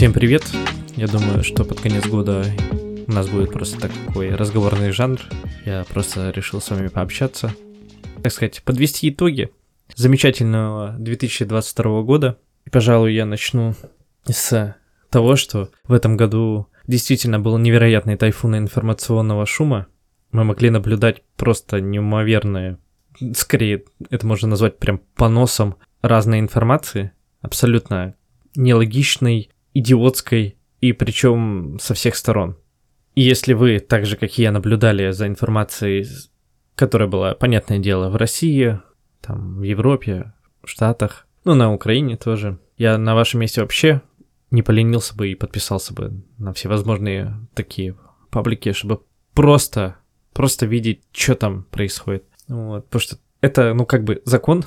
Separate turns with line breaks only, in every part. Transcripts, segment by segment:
Всем привет! Я думаю, что под конец года у нас будет просто такой разговорный жанр. Я просто решил с вами пообщаться. Так сказать, подвести итоги замечательного 2022 года. И, пожалуй, я начну с того, что в этом году действительно был невероятный тайфун информационного шума. Мы могли наблюдать просто неумоверные, скорее это можно назвать прям поносом разной информации, абсолютно нелогичной, идиотской и причем со всех сторон. И если вы, так же как и я, наблюдали за информацией, которая была, понятное дело, в России, там, в Европе, в Штатах, ну, на Украине тоже, я на вашем месте вообще не поленился бы и подписался бы на всевозможные такие паблики, чтобы просто, просто видеть, что там происходит. Вот, потому что это, ну, как бы закон,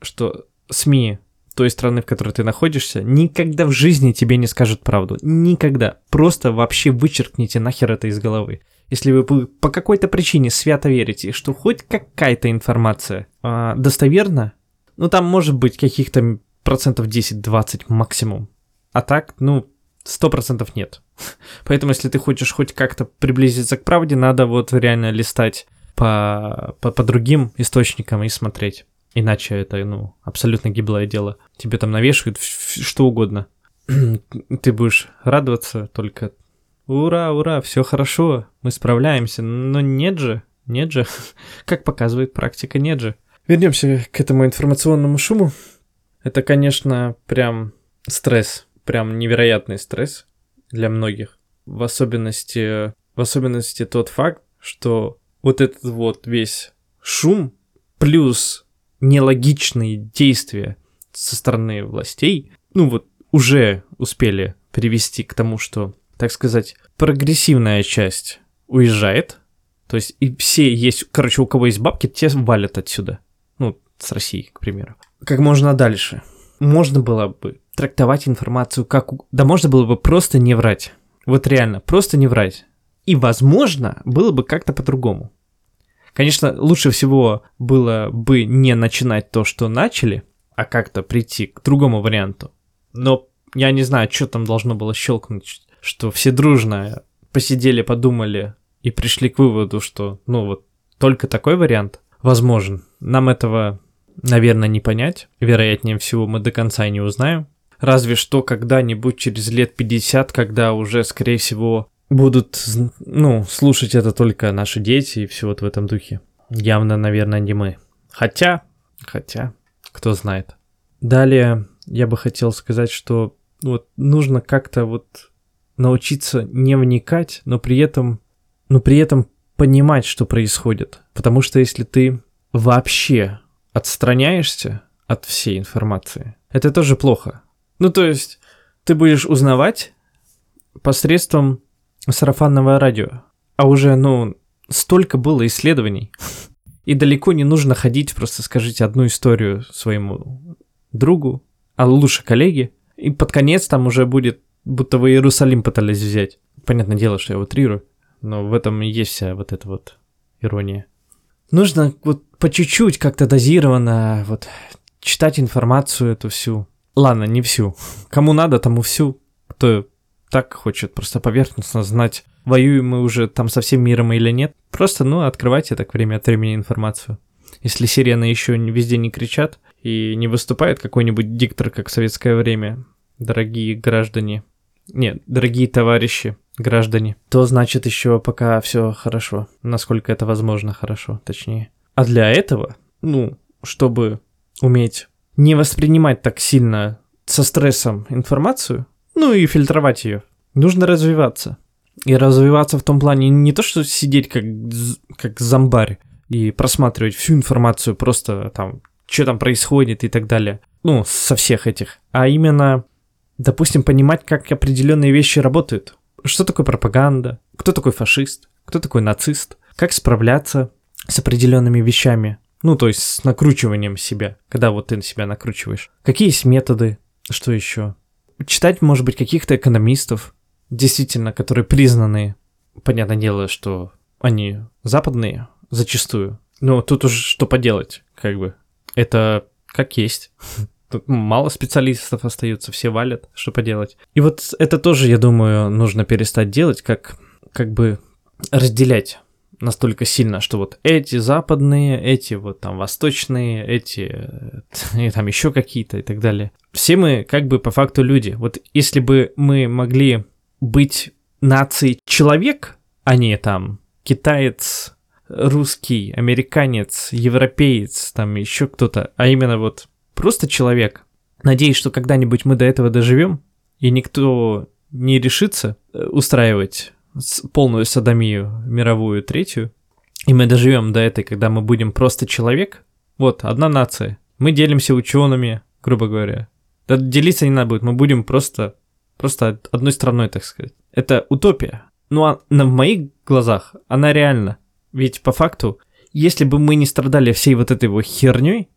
что СМИ той страны, в которой ты находишься, никогда в жизни тебе не скажут правду. Никогда. Просто вообще вычеркните нахер это из головы. Если вы по какой-то причине свято верите, что хоть какая-то информация э, достоверна, ну там может быть каких-то процентов 10-20 максимум. А так, ну, 100% нет. Поэтому, если ты хочешь хоть как-то приблизиться к правде, надо вот реально листать по, по, по другим источникам и смотреть. Иначе это, ну, абсолютно гиблое дело. Тебе там навешивают что угодно. Ты будешь радоваться только Ура, ура, все хорошо, мы справляемся. Но нет же, нет же. Как показывает практика, нет же. Вернемся к этому информационному шуму. Это, конечно, прям стресс, прям невероятный стресс для многих. В особенности, в особенности тот факт, что вот этот вот весь шум плюс нелогичные действия со стороны властей, ну вот уже успели привести к тому, что, так сказать, прогрессивная часть уезжает, то есть и все есть, короче, у кого есть бабки, те валят отсюда, ну, с России, к примеру. Как можно дальше? Можно было бы трактовать информацию как... Да можно было бы просто не врать. Вот реально, просто не врать. И, возможно, было бы как-то по-другому. Конечно, лучше всего было бы не начинать то, что начали, а как-то прийти к другому варианту. Но я не знаю, что там должно было щелкнуть, что все дружно посидели, подумали и пришли к выводу, что, ну вот, только такой вариант возможен. Нам этого, наверное, не понять. Вероятнее всего, мы до конца не узнаем. Разве что когда-нибудь через лет 50, когда уже, скорее всего, будут, ну, слушать это только наши дети и все вот в этом духе. Явно, наверное, не мы. Хотя, хотя, кто знает. Далее я бы хотел сказать, что вот нужно как-то вот научиться не вникать, но при этом, но при этом понимать, что происходит. Потому что если ты вообще отстраняешься от всей информации, это тоже плохо. Ну, то есть, ты будешь узнавать посредством сарафанного радио. А уже, ну, столько было исследований. И далеко не нужно ходить, просто скажите одну историю своему другу, а лучше коллеге. И под конец там уже будет, будто вы Иерусалим пытались взять. Понятное дело, что я утрирую, но в этом и есть вся вот эта вот ирония. Нужно вот по чуть-чуть как-то дозированно вот читать информацию эту всю. Ладно, не всю. Кому надо, тому всю. Кто так хочет просто поверхностно знать, воюем мы уже там со всем миром или нет. Просто, ну, открывайте так время от времени информацию. Если сирены еще везде не кричат и не выступает какой-нибудь диктор, как в советское время, дорогие граждане, нет, дорогие товарищи, граждане, то значит еще пока все хорошо, насколько это возможно хорошо, точнее. А для этого, ну, чтобы уметь не воспринимать так сильно со стрессом информацию, ну и фильтровать ее. Нужно развиваться. И развиваться в том плане не то, что сидеть как, как зомбарь и просматривать всю информацию, просто там, что там происходит и так далее. Ну, со всех этих. А именно, допустим, понимать, как определенные вещи работают. Что такое пропаганда? Кто такой фашист? Кто такой нацист? Как справляться с определенными вещами? Ну, то есть с накручиванием себя, когда вот ты на себя накручиваешь. Какие есть методы? Что еще? Читать, может быть, каких-то экономистов, действительно, которые признанные. Понятное дело, что они западные зачастую. Но тут уже что поделать, как бы. Это как есть. Тут мало специалистов остаются, все валят, что поделать. И вот это тоже, я думаю, нужно перестать делать, как, как бы разделять настолько сильно, что вот эти западные, эти вот там восточные, эти и там еще какие-то и так далее. Все мы как бы по факту люди. Вот если бы мы могли быть нацией человек, а не там китаец, русский, американец, европеец, там еще кто-то, а именно вот просто человек. Надеюсь, что когда-нибудь мы до этого доживем, и никто не решится э, устраивать полную садомию, мировую третью, и мы доживем до этой, когда мы будем просто человек, вот, одна нация. Мы делимся учеными, грубо говоря. Да делиться не надо будет, мы будем просто, просто одной страной, так сказать. Это утопия. Ну а в моих глазах она реальна. Ведь по факту, если бы мы не страдали всей вот этой вот херней,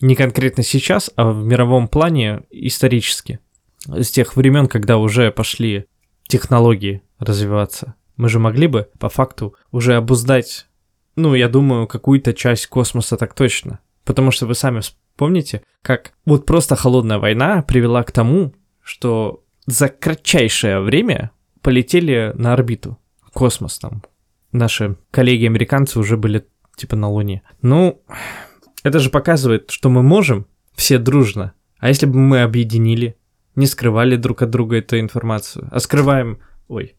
не конкретно сейчас, а в мировом плане исторически, с тех времен, когда уже пошли технологии развиваться, мы же могли бы по факту уже обуздать, ну, я думаю, какую-то часть космоса так точно. Потому что вы сами вспомните, как вот просто холодная война привела к тому, что за кратчайшее время полетели на орбиту. Космос там. Наши коллеги-американцы уже были типа на Луне. Ну, это же показывает, что мы можем все дружно. А если бы мы объединили, не скрывали друг от друга эту информацию, а скрываем... Ой,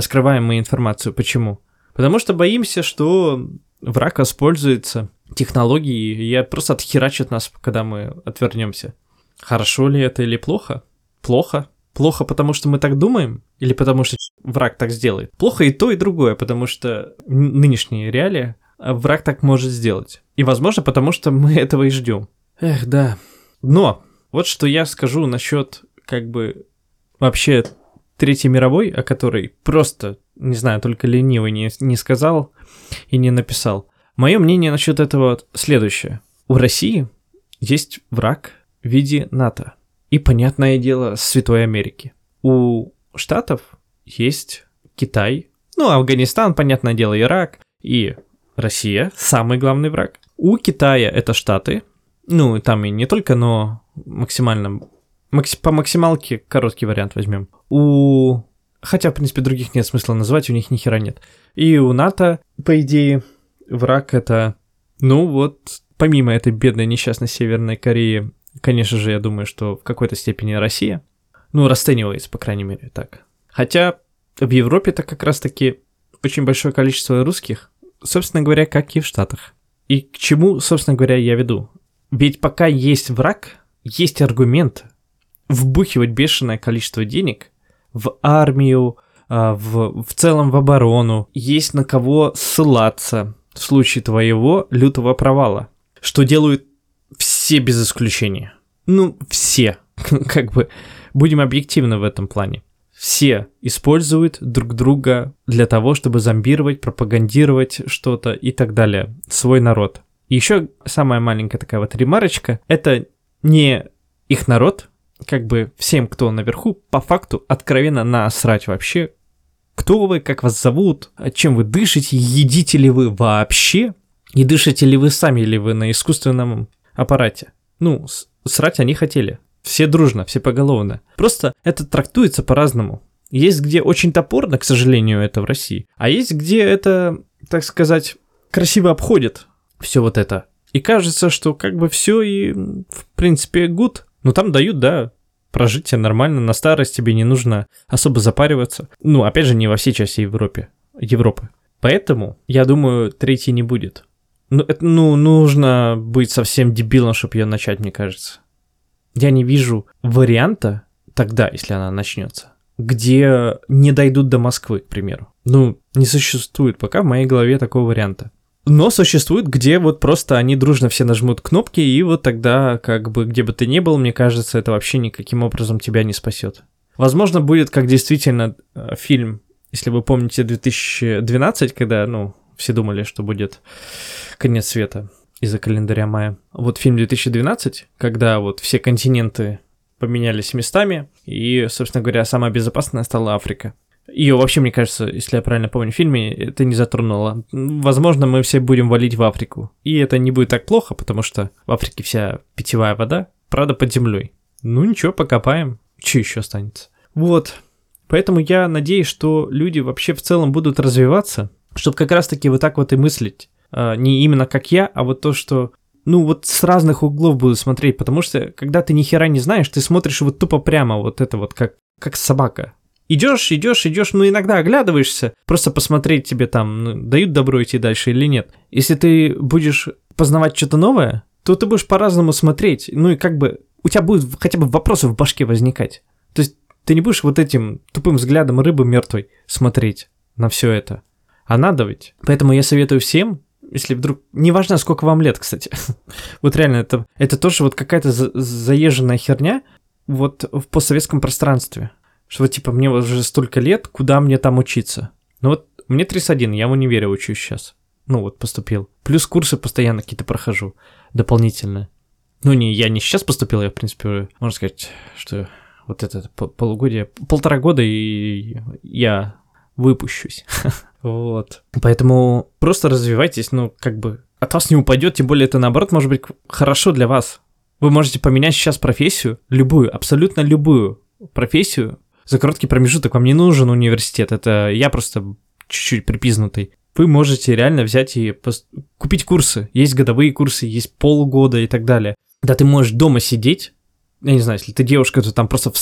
скрываем мы информацию. Почему? Потому что боимся, что враг воспользуется технологией и просто отхерачит нас, когда мы отвернемся. Хорошо ли это или плохо? Плохо. Плохо, потому что мы так думаем? Или потому что враг так сделает? Плохо и то, и другое, потому что нынешние реалии а враг так может сделать. И, возможно, потому что мы этого и ждем. Эх, да. Но вот что я скажу насчет как бы вообще Третьей мировой, о которой просто, не знаю, только ленивый не, не сказал и не написал. Мое мнение насчет этого следующее. У России есть враг в виде НАТО. И, понятное дело, Святой Америки. У Штатов есть Китай, ну, Афганистан, понятное дело, Ирак и Россия, самый главный враг. У Китая это Штаты, ну, там и не только, но максимально По максималке короткий вариант возьмем. У... Хотя, в принципе, других нет смысла называть, у них ни хера нет. И у НАТО, по идее, враг это... Ну вот, помимо этой бедной несчастной Северной Кореи, конечно же, я думаю, что в какой-то степени Россия. Ну, расценивается, по крайней мере, так. Хотя в Европе-то как раз-таки очень большое количество русских, собственно говоря, как и в Штатах. И к чему, собственно говоря, я веду? Ведь пока есть враг, есть аргумент вбухивать бешеное количество денег в армию, а, в, в целом в оборону, есть на кого ссылаться в случае твоего лютого провала, что делают все без исключения. Ну, все, как бы, будем объективны в этом плане. Все используют друг друга для того, чтобы зомбировать, пропагандировать что-то и так далее, свой народ. Еще самая маленькая такая вот ремарочка, это не их народ, как бы всем, кто наверху, по факту откровенно насрать вообще, кто вы, как вас зовут, чем вы дышите, едите ли вы вообще, и дышите ли вы сами, или вы на искусственном аппарате. Ну, срать они хотели. Все дружно, все поголовно. Просто это трактуется по-разному. Есть где очень топорно, к сожалению, это в России, а есть где это, так сказать, красиво обходит все вот это. И кажется, что как бы все и, в принципе, гуд, ну, там дают, да, прожить тебе нормально, на старость тебе не нужно особо запариваться. Ну, опять же, не во всей части Европы. Европы. Поэтому, я думаю, третий не будет. Ну, это, ну, нужно быть совсем дебилом, чтобы ее начать, мне кажется. Я не вижу варианта тогда, если она начнется, где не дойдут до Москвы, к примеру. Ну, не существует пока в моей голове такого варианта. Но существует, где вот просто они дружно все нажмут кнопки, и вот тогда, как бы, где бы ты ни был, мне кажется, это вообще никаким образом тебя не спасет. Возможно, будет как действительно э, фильм, если вы помните 2012, когда, ну, все думали, что будет конец света из-за календаря мая. Вот фильм 2012, когда вот все континенты поменялись местами, и, собственно говоря, самая безопасная стала Африка. Ее вообще, мне кажется, если я правильно помню, в фильме это не затронуло. Возможно, мы все будем валить в Африку. И это не будет так плохо, потому что в Африке вся питьевая вода, правда, под землей. Ну ничего, покопаем. Че еще останется? Вот. Поэтому я надеюсь, что люди вообще в целом будут развиваться, чтобы как раз-таки вот так вот и мыслить. А, не именно как я, а вот то, что ну вот с разных углов буду смотреть, потому что когда ты ни хера не знаешь, ты смотришь вот тупо прямо, вот это вот как, как собака. Идешь, идешь, идешь, ну иногда оглядываешься, просто посмотреть тебе там, ну, дают добро идти дальше или нет. Если ты будешь познавать что-то новое, то ты будешь по-разному смотреть, ну и как бы у тебя будет хотя бы вопросы в башке возникать. То есть ты не будешь вот этим тупым взглядом рыбы мертвой смотреть на все это. А надо ведь. Поэтому я советую всем, если вдруг... Неважно, сколько вам лет, кстати. вот реально, это, это тоже вот какая-то за, заезженная херня вот в постсоветском пространстве. Что типа мне уже столько лет, куда мне там учиться? Ну вот мне 31, я в универе учусь сейчас. Ну вот поступил. Плюс курсы постоянно какие-то прохожу дополнительно. Ну не, я не сейчас поступил, я в принципе, можно сказать, что вот это полугодие, полтора года и я выпущусь. вот. Поэтому просто развивайтесь, ну как бы от вас не упадет, тем более это наоборот может быть хорошо для вас. Вы можете поменять сейчас профессию, любую, абсолютно любую профессию, за короткий промежуток вам не нужен университет, это я просто чуть-чуть припизнутый. Вы можете реально взять и пос... купить курсы. Есть годовые курсы, есть полгода и так далее. Да ты можешь дома сидеть, я не знаю, если ты девушка, то там просто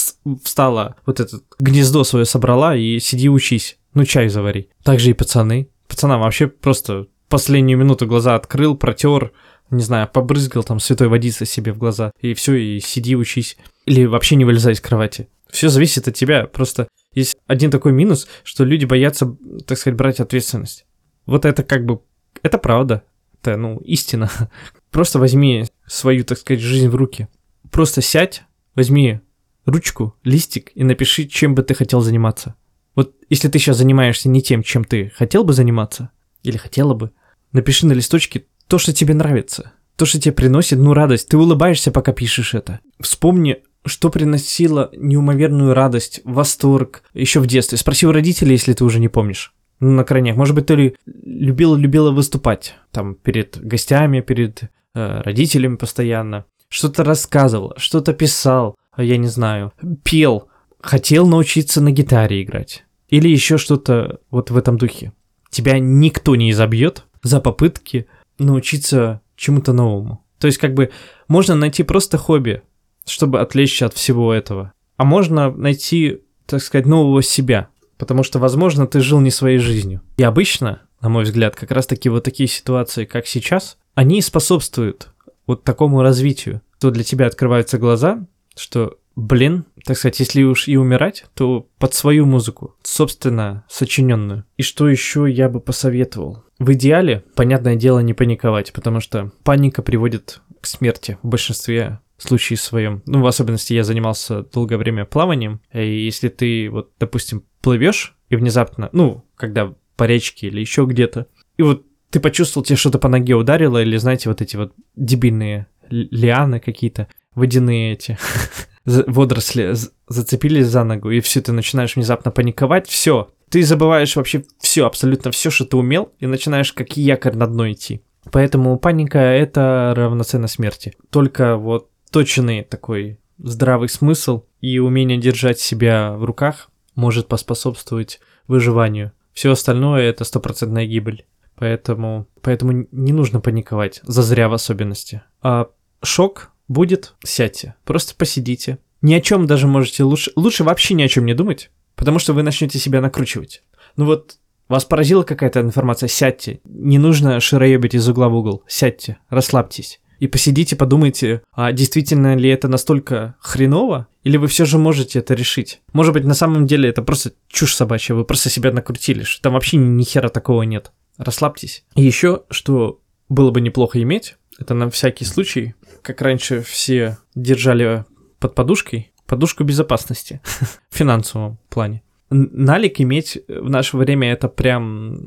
встала, вот это гнездо свое собрала и сиди учись. Ну, чай завари. Также и пацаны. Пацанам вообще просто последнюю минуту глаза открыл, протер, не знаю, побрызгал там святой водицы себе в глаза, и все, и сиди учись. Или вообще не вылезай из кровати. Все зависит от тебя. Просто есть один такой минус, что люди боятся, так сказать, брать ответственность. Вот это как бы... Это правда. Это, ну, истина. Просто возьми свою, так сказать, жизнь в руки. Просто сядь, возьми ручку, листик и напиши, чем бы ты хотел заниматься. Вот если ты сейчас занимаешься не тем, чем ты хотел бы заниматься, или хотела бы, напиши на листочке то, что тебе нравится, то, что тебе приносит, ну, радость. Ты улыбаешься, пока пишешь это. Вспомни что приносило неумоверную радость, восторг еще в детстве? Спроси у родителей, если ты уже не помнишь. Ну, на крайняк. Может быть, ты любила-любила выступать там перед гостями, перед э, родителями постоянно. Что-то рассказывал, что-то писал, я не знаю, пел, хотел научиться на гитаре играть. Или еще что-то вот в этом духе. Тебя никто не изобьет за попытки научиться чему-то новому. То есть как бы можно найти просто хобби, чтобы отвлечься от всего этого. А можно найти, так сказать, нового себя, потому что, возможно, ты жил не своей жизнью. И обычно, на мой взгляд, как раз-таки вот такие ситуации, как сейчас, они способствуют вот такому развитию, то для тебя открываются глаза, что, блин, так сказать, если уж и умирать, то под свою музыку, собственно, сочиненную. И что еще я бы посоветовал? В идеале, понятное дело, не паниковать, потому что паника приводит к смерти в большинстве случае своем, ну, в особенности я занимался долгое время плаванием, и если ты, вот, допустим, плывешь, и внезапно, ну, когда по речке или еще где-то, и вот ты почувствовал, тебе что-то по ноге ударило, или, знаете, вот эти вот дебильные лианы какие-то, водяные эти водоросли зацепились за ногу, и все, ты начинаешь внезапно паниковать, все, ты забываешь вообще все, абсолютно все, что ты умел, и начинаешь как якорь на дно идти. Поэтому паника — это равноценно смерти. Только вот точный такой здравый смысл и умение держать себя в руках может поспособствовать выживанию. Все остальное это стопроцентная гибель. Поэтому, поэтому не нужно паниковать, зазря в особенности. А шок будет, сядьте, просто посидите. Ни о чем даже можете лучше, лучше вообще ни о чем не думать, потому что вы начнете себя накручивать. Ну вот, вас поразила какая-то информация, сядьте. Не нужно широебить из угла в угол, сядьте, расслабьтесь и посидите, подумайте, а действительно ли это настолько хреново, или вы все же можете это решить. Может быть, на самом деле это просто чушь собачья, вы просто себя накрутили, что там вообще ни хера такого нет. Расслабьтесь. И еще, что было бы неплохо иметь, это на всякий случай, как раньше все держали под подушкой, подушку безопасности в финансовом плане. Налик иметь в наше время это прям,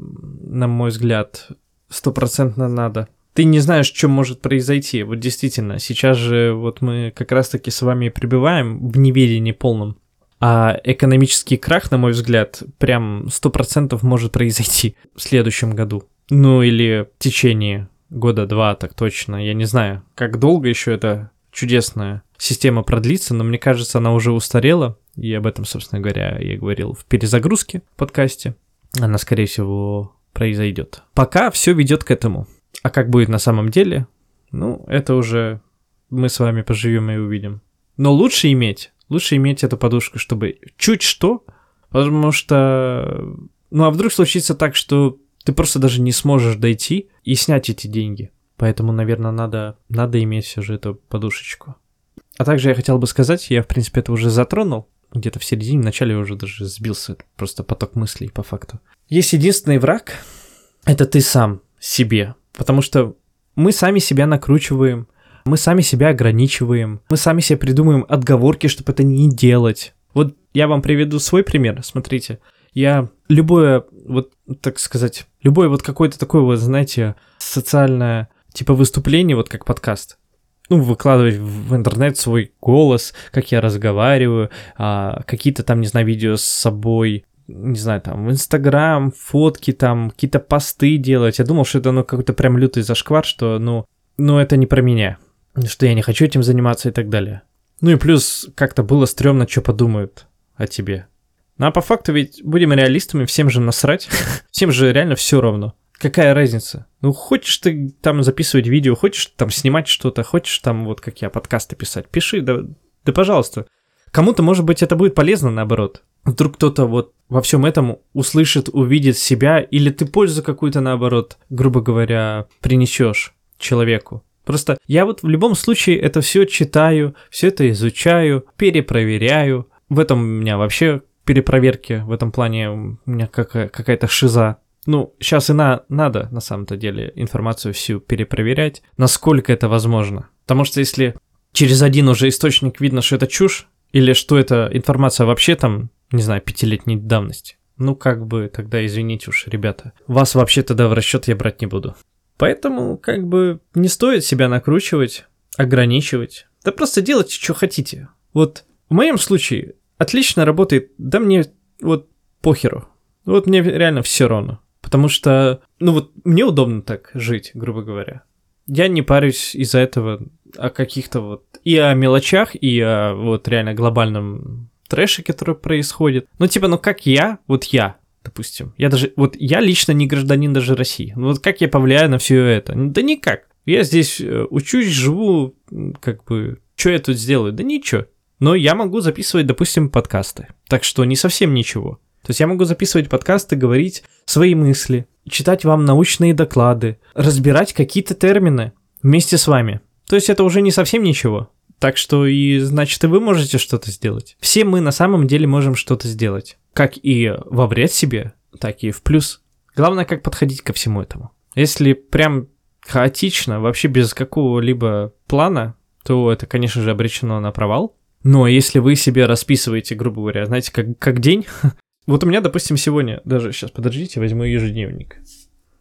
на мой взгляд, стопроцентно надо ты не знаешь, что может произойти. Вот действительно, сейчас же вот мы как раз-таки с вами пребываем в неведении полном. А экономический крах, на мой взгляд, прям сто процентов может произойти в следующем году. Ну или в течение года-два, так точно. Я не знаю, как долго еще это чудесное система продлится, но мне кажется, она уже устарела, и об этом, собственно говоря, я говорил в перезагрузке подкасте. Она, скорее всего, произойдет. Пока все ведет к этому. А как будет на самом деле, ну, это уже мы с вами поживем и увидим. Но лучше иметь, лучше иметь эту подушку, чтобы чуть что, потому что, ну а вдруг случится так, что ты просто даже не сможешь дойти и снять эти деньги. Поэтому, наверное, надо, надо иметь все же эту подушечку. А также я хотел бы сказать, я, в принципе, это уже затронул, где-то в середине, в начале уже даже сбился просто поток мыслей по факту. Есть единственный враг, это ты сам себе, потому что мы сами себя накручиваем, мы сами себя ограничиваем, мы сами себе придумываем отговорки, чтобы это не делать. Вот я вам приведу свой пример, смотрите. Я любое, вот так сказать, любое вот какое-то такое вот, знаете, социальное типа выступление, вот как подкаст, ну, выкладывать в интернет свой голос, как я разговариваю, а, какие-то там, не знаю, видео с собой, не знаю, там, в Инстаграм, фотки там, какие-то посты делать. Я думал, что это, ну, какой-то прям лютый зашквар, что, ну, ну, это не про меня, что я не хочу этим заниматься и так далее. Ну и плюс как-то было стрёмно, что подумают о тебе. Ну а по факту ведь будем реалистами, всем же насрать, всем же реально все равно. Какая разница? Ну, хочешь ты там записывать видео, хочешь там снимать что-то, хочешь там, вот как я, подкасты писать, пиши, да, да пожалуйста. Кому-то, может быть, это будет полезно, наоборот. Вдруг кто-то вот во всем этом услышит, увидит себя, или ты пользу какую-то, наоборот, грубо говоря, принесешь человеку. Просто я вот в любом случае это все читаю, все это изучаю, перепроверяю. В этом у меня вообще перепроверки, в этом плане у меня какая-то шиза. Ну, сейчас и на, надо, на самом-то деле, информацию всю перепроверять, насколько это возможно. Потому что если через один уже источник видно, что это чушь, или что эта информация вообще там, не знаю, пятилетней давности, ну, как бы, тогда извините уж, ребята, вас вообще тогда в расчет я брать не буду. Поэтому, как бы, не стоит себя накручивать, ограничивать. Да просто делайте, что хотите. Вот в моем случае отлично работает, да мне вот похеру. Вот мне реально все равно. Потому что, ну вот, мне удобно так жить, грубо говоря. Я не парюсь из-за этого о каких-то вот и о мелочах, и о вот реально глобальном трэше, который происходит. Ну, типа, ну как я, вот я, допустим, я даже, вот я лично не гражданин даже России. Ну, вот как я повлияю на все это? Да никак. Я здесь э, учусь, живу, как бы, что я тут сделаю? Да ничего. Но я могу записывать, допустим, подкасты. Так что не совсем ничего. То есть я могу записывать подкасты, говорить свои мысли, читать вам научные доклады, разбирать какие-то термины вместе с вами. То есть это уже не совсем ничего. Так что и значит и вы можете что-то сделать. Все мы на самом деле можем что-то сделать. Как и во вред себе, так и в плюс. Главное, как подходить ко всему этому. Если прям хаотично, вообще без какого-либо плана, то это, конечно же, обречено на провал. Но если вы себе расписываете, грубо говоря, знаете, как, как день, Вот у меня, допустим, сегодня, даже сейчас, подождите, возьму ежедневник.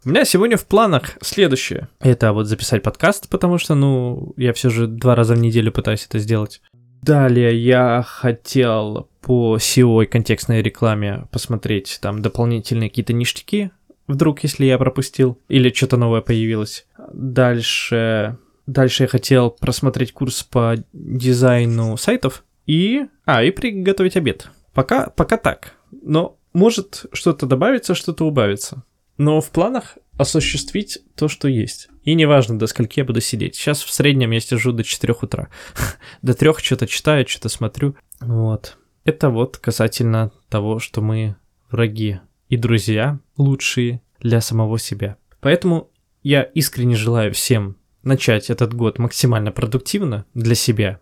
У меня сегодня в планах следующее. Это вот записать подкаст, потому что, ну, я все же два раза в неделю пытаюсь это сделать. Далее я хотел по SEO и контекстной рекламе посмотреть там дополнительные какие-то ништяки, вдруг, если я пропустил, или что-то новое появилось. Дальше, дальше я хотел просмотреть курс по дизайну сайтов и... А, и приготовить обед. Пока, пока так. Но может что-то добавиться, что-то убавится. Но в планах осуществить то, что есть. И неважно, до скольки я буду сидеть. Сейчас в среднем я сижу до 4 утра. до 3 что-то читаю, что-то смотрю. Вот. Это вот касательно того, что мы враги и друзья лучшие для самого себя. Поэтому я искренне желаю всем начать этот год максимально продуктивно для себя.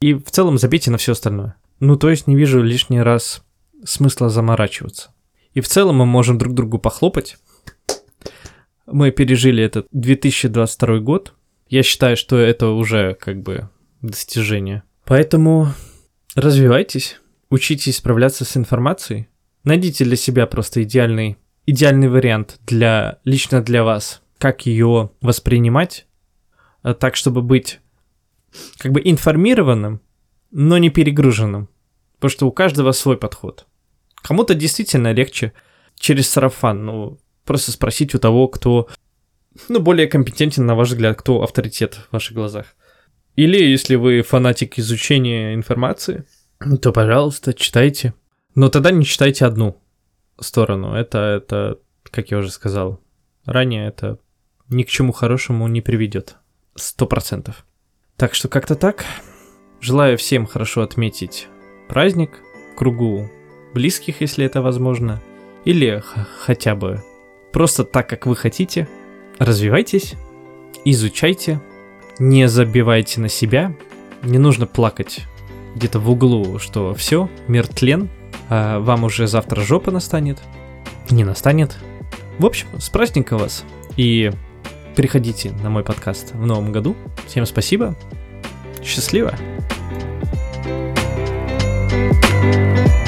И в целом забейте на все остальное. Ну, то есть не вижу лишний раз смысла заморачиваться. И в целом мы можем друг другу похлопать. Мы пережили этот 2022 год. Я считаю, что это уже как бы достижение. Поэтому развивайтесь, учитесь справляться с информацией. Найдите для себя просто идеальный, идеальный вариант для, лично для вас, как ее воспринимать, а так, чтобы быть как бы информированным, но не перегруженным. Потому что у каждого свой подход. Кому-то действительно легче через сарафан, ну, просто спросить у того, кто, ну, более компетентен, на ваш взгляд, кто авторитет в ваших глазах. Или если вы фанатик изучения информации, то, пожалуйста, читайте. Но тогда не читайте одну сторону. Это, это, как я уже сказал ранее, это ни к чему хорошему не приведет. Сто процентов. Так что как-то так. Желаю всем хорошо отметить праздник кругу близких, если это возможно. Или хотя бы просто так, как вы хотите. Развивайтесь, изучайте, не забивайте на себя. Не нужно плакать где-то в углу, что все, мир тлен, а вам уже завтра жопа настанет. Не настанет. В общем, с праздником вас. И приходите на мой подкаст в новом году. Всем спасибо. Счастливо. thank you